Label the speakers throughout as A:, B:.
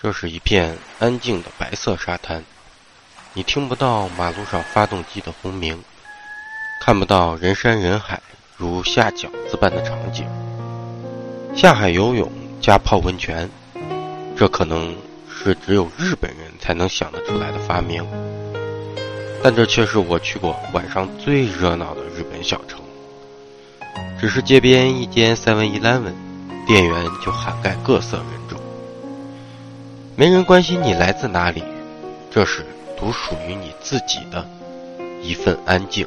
A: 这是一片安静的白色沙滩，你听不到马路上发动机的轰鸣，看不到人山人海如下饺子般的场景。下海游泳加泡温泉，这可能是只有日本人才能想得出来的发明，但这却是我去过晚上最热闹的日本小城。只是街边一间 Seven Eleven，店员就涵盖各色人种。没人关心你来自哪里，这是独属于你自己的一份安静。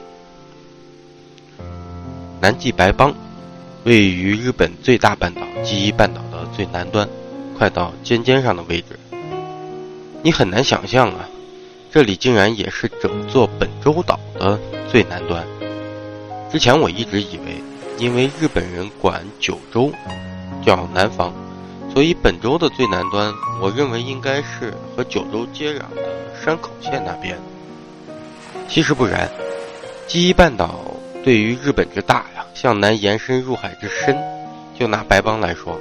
A: 南纪白邦位于日本最大半岛纪伊半岛的最南端，快到尖尖上的位置。你很难想象啊，这里竟然也是整座本州岛的最南端。之前我一直以为，因为日本人管九州叫南方。所以本州的最南端，我认为应该是和九州接壤的山口县那边。其实不然，纪伊半岛对于日本之大呀，向南延伸入海之深。就拿白邦来说，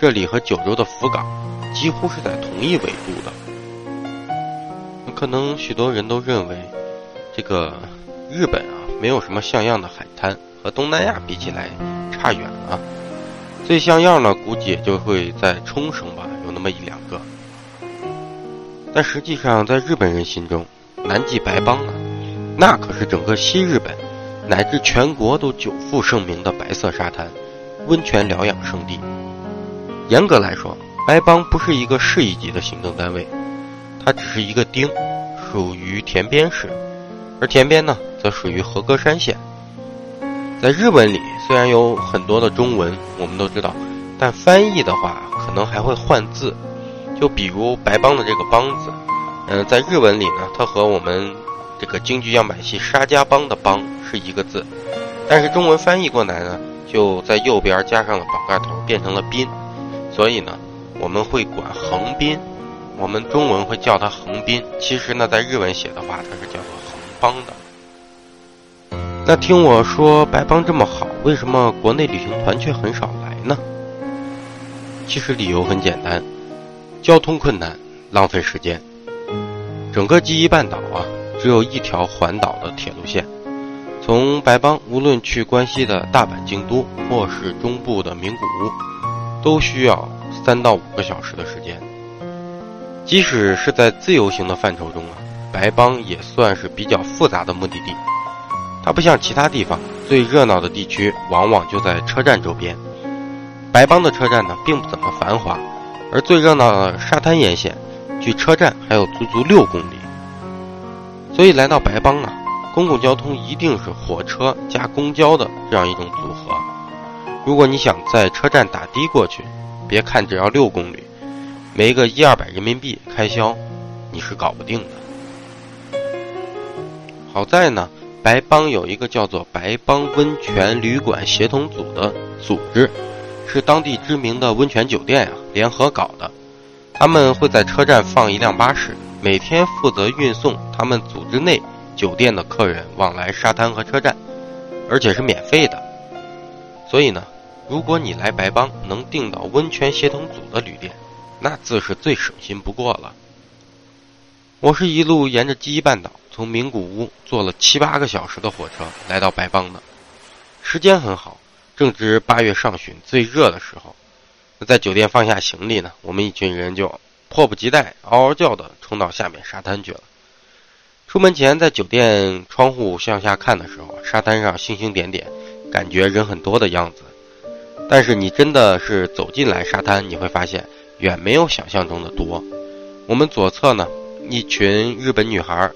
A: 这里和九州的福冈几乎是在同一纬度的。可能许多人都认为，这个日本啊，没有什么像样的海滩，和东南亚比起来差远了。最像样的估计也就会在冲绳吧，有那么一两个。但实际上，在日本人心中，南纪白邦啊，那可是整个西日本乃至全国都久负盛名的白色沙滩、温泉疗养胜地。严格来说，白邦不是一个市一级的行政单位，它只是一个町，属于田边市，而田边呢，则属于和歌山县。在日文里，虽然有很多的中文，我们都知道，但翻译的话，可能还会换字。就比如“白帮”的这个“帮”字，嗯，在日文里呢，它和我们这个京剧样板戏沙家浜的“帮”是一个字，但是中文翻译过来呢，就在右边加上了宝盖头，变成了“滨”。所以呢，我们会管横滨，我们中文会叫它横滨。其实呢，在日文写的话，它是叫做横帮的。那听我说，白帮这么好，为什么国内旅行团却很少来呢？其实理由很简单，交通困难，浪费时间。整个纪伊半岛啊，只有一条环岛的铁路线，从白帮无论去关西的大阪、京都，或是中部的名古屋，都需要三到五个小时的时间。即使是在自由行的范畴中啊，白帮也算是比较复杂的目的地。它不像其他地方，最热闹的地区往往就在车站周边。白邦的车站呢，并不怎么繁华，而最热闹的沙滩沿线，距车站还有足足六公里。所以来到白邦啊，公共交通一定是火车加公交的这样一种组合。如果你想在车站打的过去，别看只要六公里，没个一二百人民币开销，你是搞不定的。好在呢。白邦有一个叫做白邦温泉旅馆协同组的组织，是当地知名的温泉酒店啊联合搞的。他们会在车站放一辆巴士，每天负责运送他们组织内酒店的客人往来沙滩和车站，而且是免费的。所以呢，如果你来白邦能订到温泉协同组的旅店，那自是最省心不过了。我是一路沿着基伊半岛。从名古屋坐了七八个小时的火车来到白邦的，时间很好，正值八月上旬最热的时候。那在酒店放下行李呢，我们一群人就迫不及待、嗷嗷叫的冲到下面沙滩去了。出门前在酒店窗户向下看的时候，沙滩上星星点点，感觉人很多的样子。但是你真的是走进来沙滩，你会发现远没有想象中的多。我们左侧呢，一群日本女孩。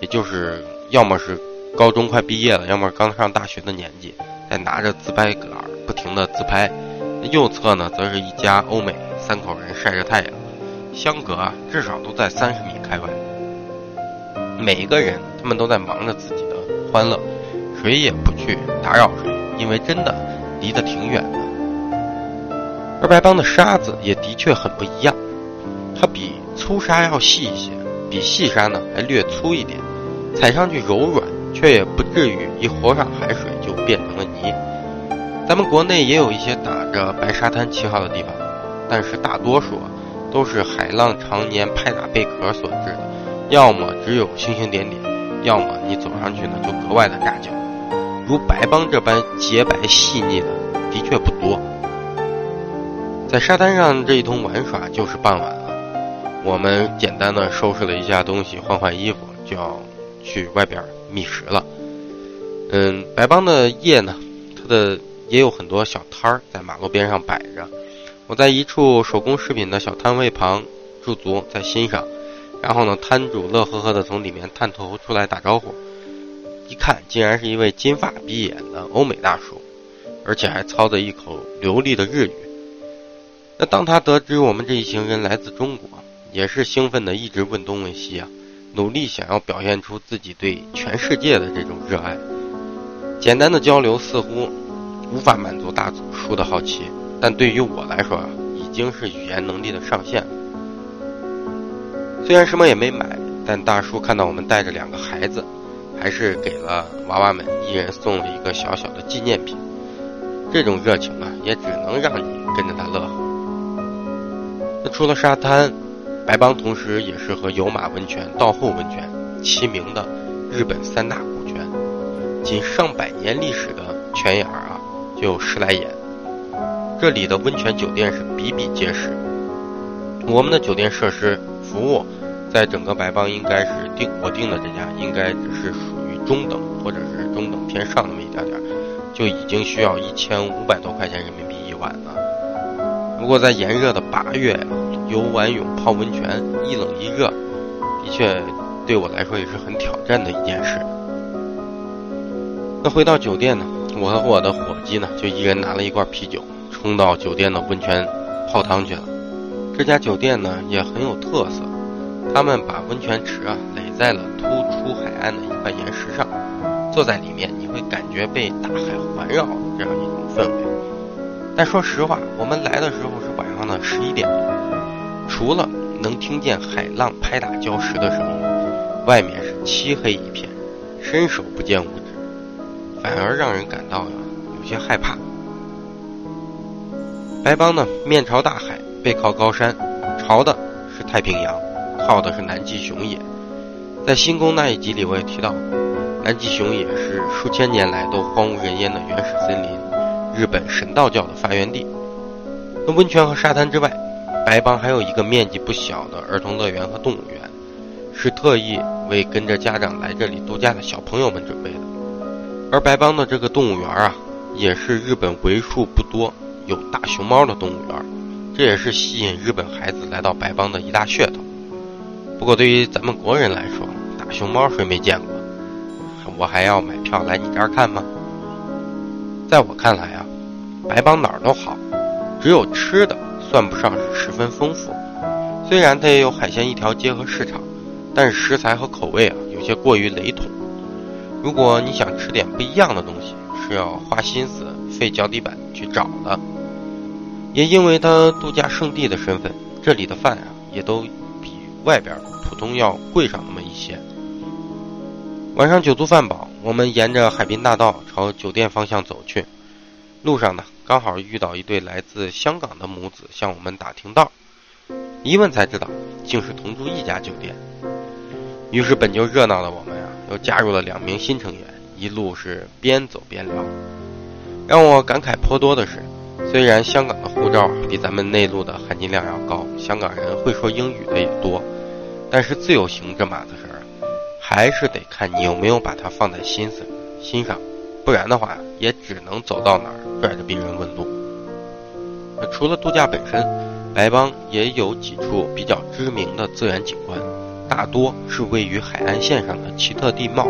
A: 也就是要么是高中快毕业了，要么刚上大学的年纪，在拿着自拍杆不停的自拍。右侧呢，则是一家欧美三口人晒着太阳，相隔啊至少都在三十米开外。每一个人他们都在忙着自己的欢乐，谁也不去打扰谁，因为真的离得挺远的。而白帮的沙子也的确很不一样，它比粗沙要细一些，比细沙呢还略粗一点。踩上去柔软，却也不至于一和上海水就变成了泥。咱们国内也有一些打着白沙滩旗号的地方，但是大多数都是海浪常年拍打贝壳所致的，要么只有星星点点，要么你走上去呢就格外的扎脚。如白帮这般洁白细腻的，的确不多。在沙滩上这一通玩耍就是傍晚了，我们简单的收拾了一下东西，换换衣服，就要去外边觅食了。嗯，白帮的夜呢，它的也有很多小摊儿在马路边上摆着。我在一处手工饰品的小摊位旁驻足，在欣赏，然后呢，摊主乐呵呵的从里面探头出来打招呼，一看竟然是一位金发碧眼的欧美大叔，而且还操着一口流利的日语。那当他得知我们这一行人来自中国，也是兴奋的一直问东问西啊，努力想要表现出自己对全世界的这种热爱。简单的交流似乎无法满足大叔的好奇，但对于我来说啊，已经是语言能力的上限。虽然什么也没买，但大叔看到我们带着两个孩子，还是给了娃娃们一人送了一个小小的纪念品。这种热情啊，也只能让你跟着他乐呵。那除了沙滩，白邦同时也是和有马温泉、道后温泉齐名的日本三大古泉。仅上百年历史的泉眼儿啊，就有十来眼。这里的温泉酒店是比比皆是。我们的酒店设施服务，在整个白邦应该是定我订的这家，应该只是属于中等或者是中等偏上那么一点点，就已经需要一千五百多块钱人民币一晚了。如果在炎热的八月，游完泳泡温泉，一冷一热，的确对我来说也是很挑战的一件事。那回到酒店呢，我和我的伙计呢，就一人拿了一罐啤酒，冲到酒店的温泉泡汤去了。这家酒店呢也很有特色，他们把温泉池啊垒在了突出海岸的一块岩石上，坐在里面你会感觉被大海环绕这样一种氛围。但说实话，我们来的时候是晚上的十一点多，除了能听见海浪拍打礁石的声音，外面是漆黑一片，伸手不见五指。反而让人感到呀有些害怕。白帮呢，面朝大海，背靠高山，朝的是太平洋，靠的是南极熊野。在新宫那一集里，我也提到，南极熊野是数千年来都荒无人烟的原始森林，日本神道教的发源地。那温泉和沙滩之外，白帮还有一个面积不小的儿童乐园和动物园，是特意为跟着家长来这里度假的小朋友们准备的。而白帮的这个动物园啊，也是日本为数不多有大熊猫的动物园，这也是吸引日本孩子来到白帮的一大噱头。不过对于咱们国人来说，大熊猫谁没见过？我还要买票来你这儿看吗？在我看来啊，白帮哪儿都好，只有吃的算不上是十分丰富。虽然它也有海鲜一条街和市场，但是食材和口味啊，有些过于雷同。如果你想吃点不一样的东西，是要花心思、费脚底板去找的。也因为它度假胜地的身份，这里的饭啊，也都比外边普通要贵上那么一些。晚上酒足饭饱，我们沿着海滨大道朝酒店方向走去。路上呢，刚好遇到一对来自香港的母子向我们打听道，一问才知道，竟是同住一家酒店。于是本就热闹的我们啊。又加入了两名新成员，一路是边走边聊。让我感慨颇多的是，虽然香港的护照比咱们内陆的含金量要高，香港人会说英语的也多，但是自由行这码子事儿，还是得看你有没有把它放在心思心上，不然的话，也只能走到哪儿拽着别人问路。那除了度假本身，白帮也有几处比较知名的自然景观。大多是位于海岸线上的奇特地貌，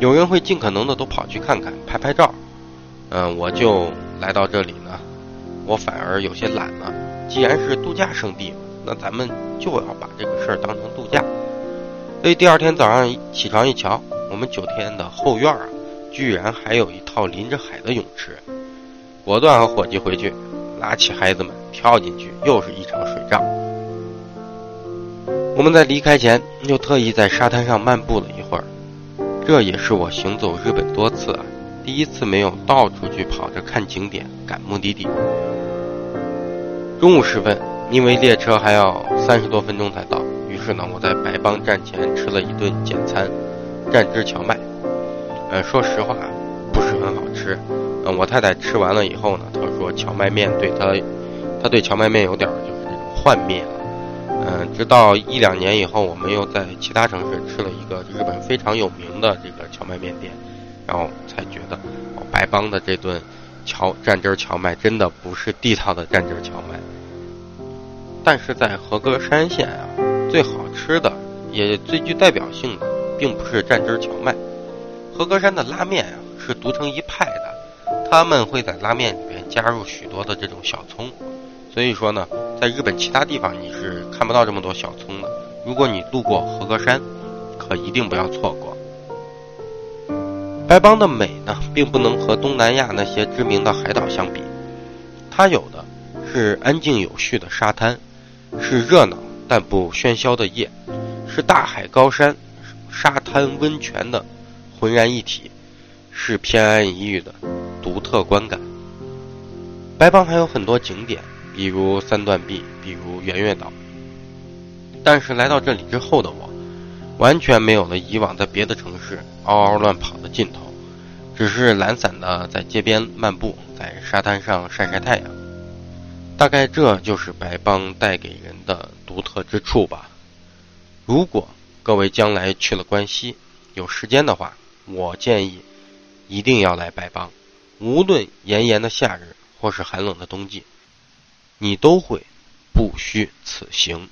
A: 有人会尽可能的都跑去看看、拍拍照。嗯，我就来到这里呢，我反而有些懒了。既然是度假胜地，那咱们就要把这个事儿当成度假。所以第二天早上起床一瞧，我们酒店的后院啊，居然还有一套临着海的泳池。果断和伙计回去，拉起孩子们跳进去，又是一场水仗。我们在离开前又特意在沙滩上漫步了一会儿，这也是我行走日本多次啊，第一次没有到处去跑着看景点赶目的地。中午时分，因为列车还要三十多分钟才到，于是呢，我在白邦站前吃了一顿简餐，蘸汁荞麦。说实话，不是很好吃。嗯，我太太吃完了以后呢，她说荞麦面对她，她对荞麦面有点就是那种幻灭了。嗯，直到一两年以后，我们又在其他城市吃了一个日本非常有名的这个荞麦面店，然后才觉得，哦白帮的这顿荞蘸汁荞麦真的不是地道的蘸汁荞麦。但是在和歌山县啊，最好吃的也最具代表性的，并不是蘸汁荞麦。和歌山的拉面啊是独成一派的，他们会在拉面里面加入许多的这种小葱，所以说呢，在日本其他地方你是看不到这么多小葱的。如果你路过和歌山，可一定不要错过。白邦的美呢，并不能和东南亚那些知名的海岛相比，它有的是安静有序的沙滩。是热闹但不喧嚣的夜，是大海、高山、沙滩、温泉的浑然一体，是偏安一隅的独特观感。白邦还有很多景点，比如三段壁，比如圆月岛。但是来到这里之后的我，完全没有了以往在别的城市嗷嗷乱跑的劲头，只是懒散的在街边漫步，在沙滩上晒晒太阳。大概这就是白邦带给人的独特之处吧。如果各位将来去了关西，有时间的话，我建议一定要来白邦。无论炎炎的夏日或是寒冷的冬季，你都会不虚此行。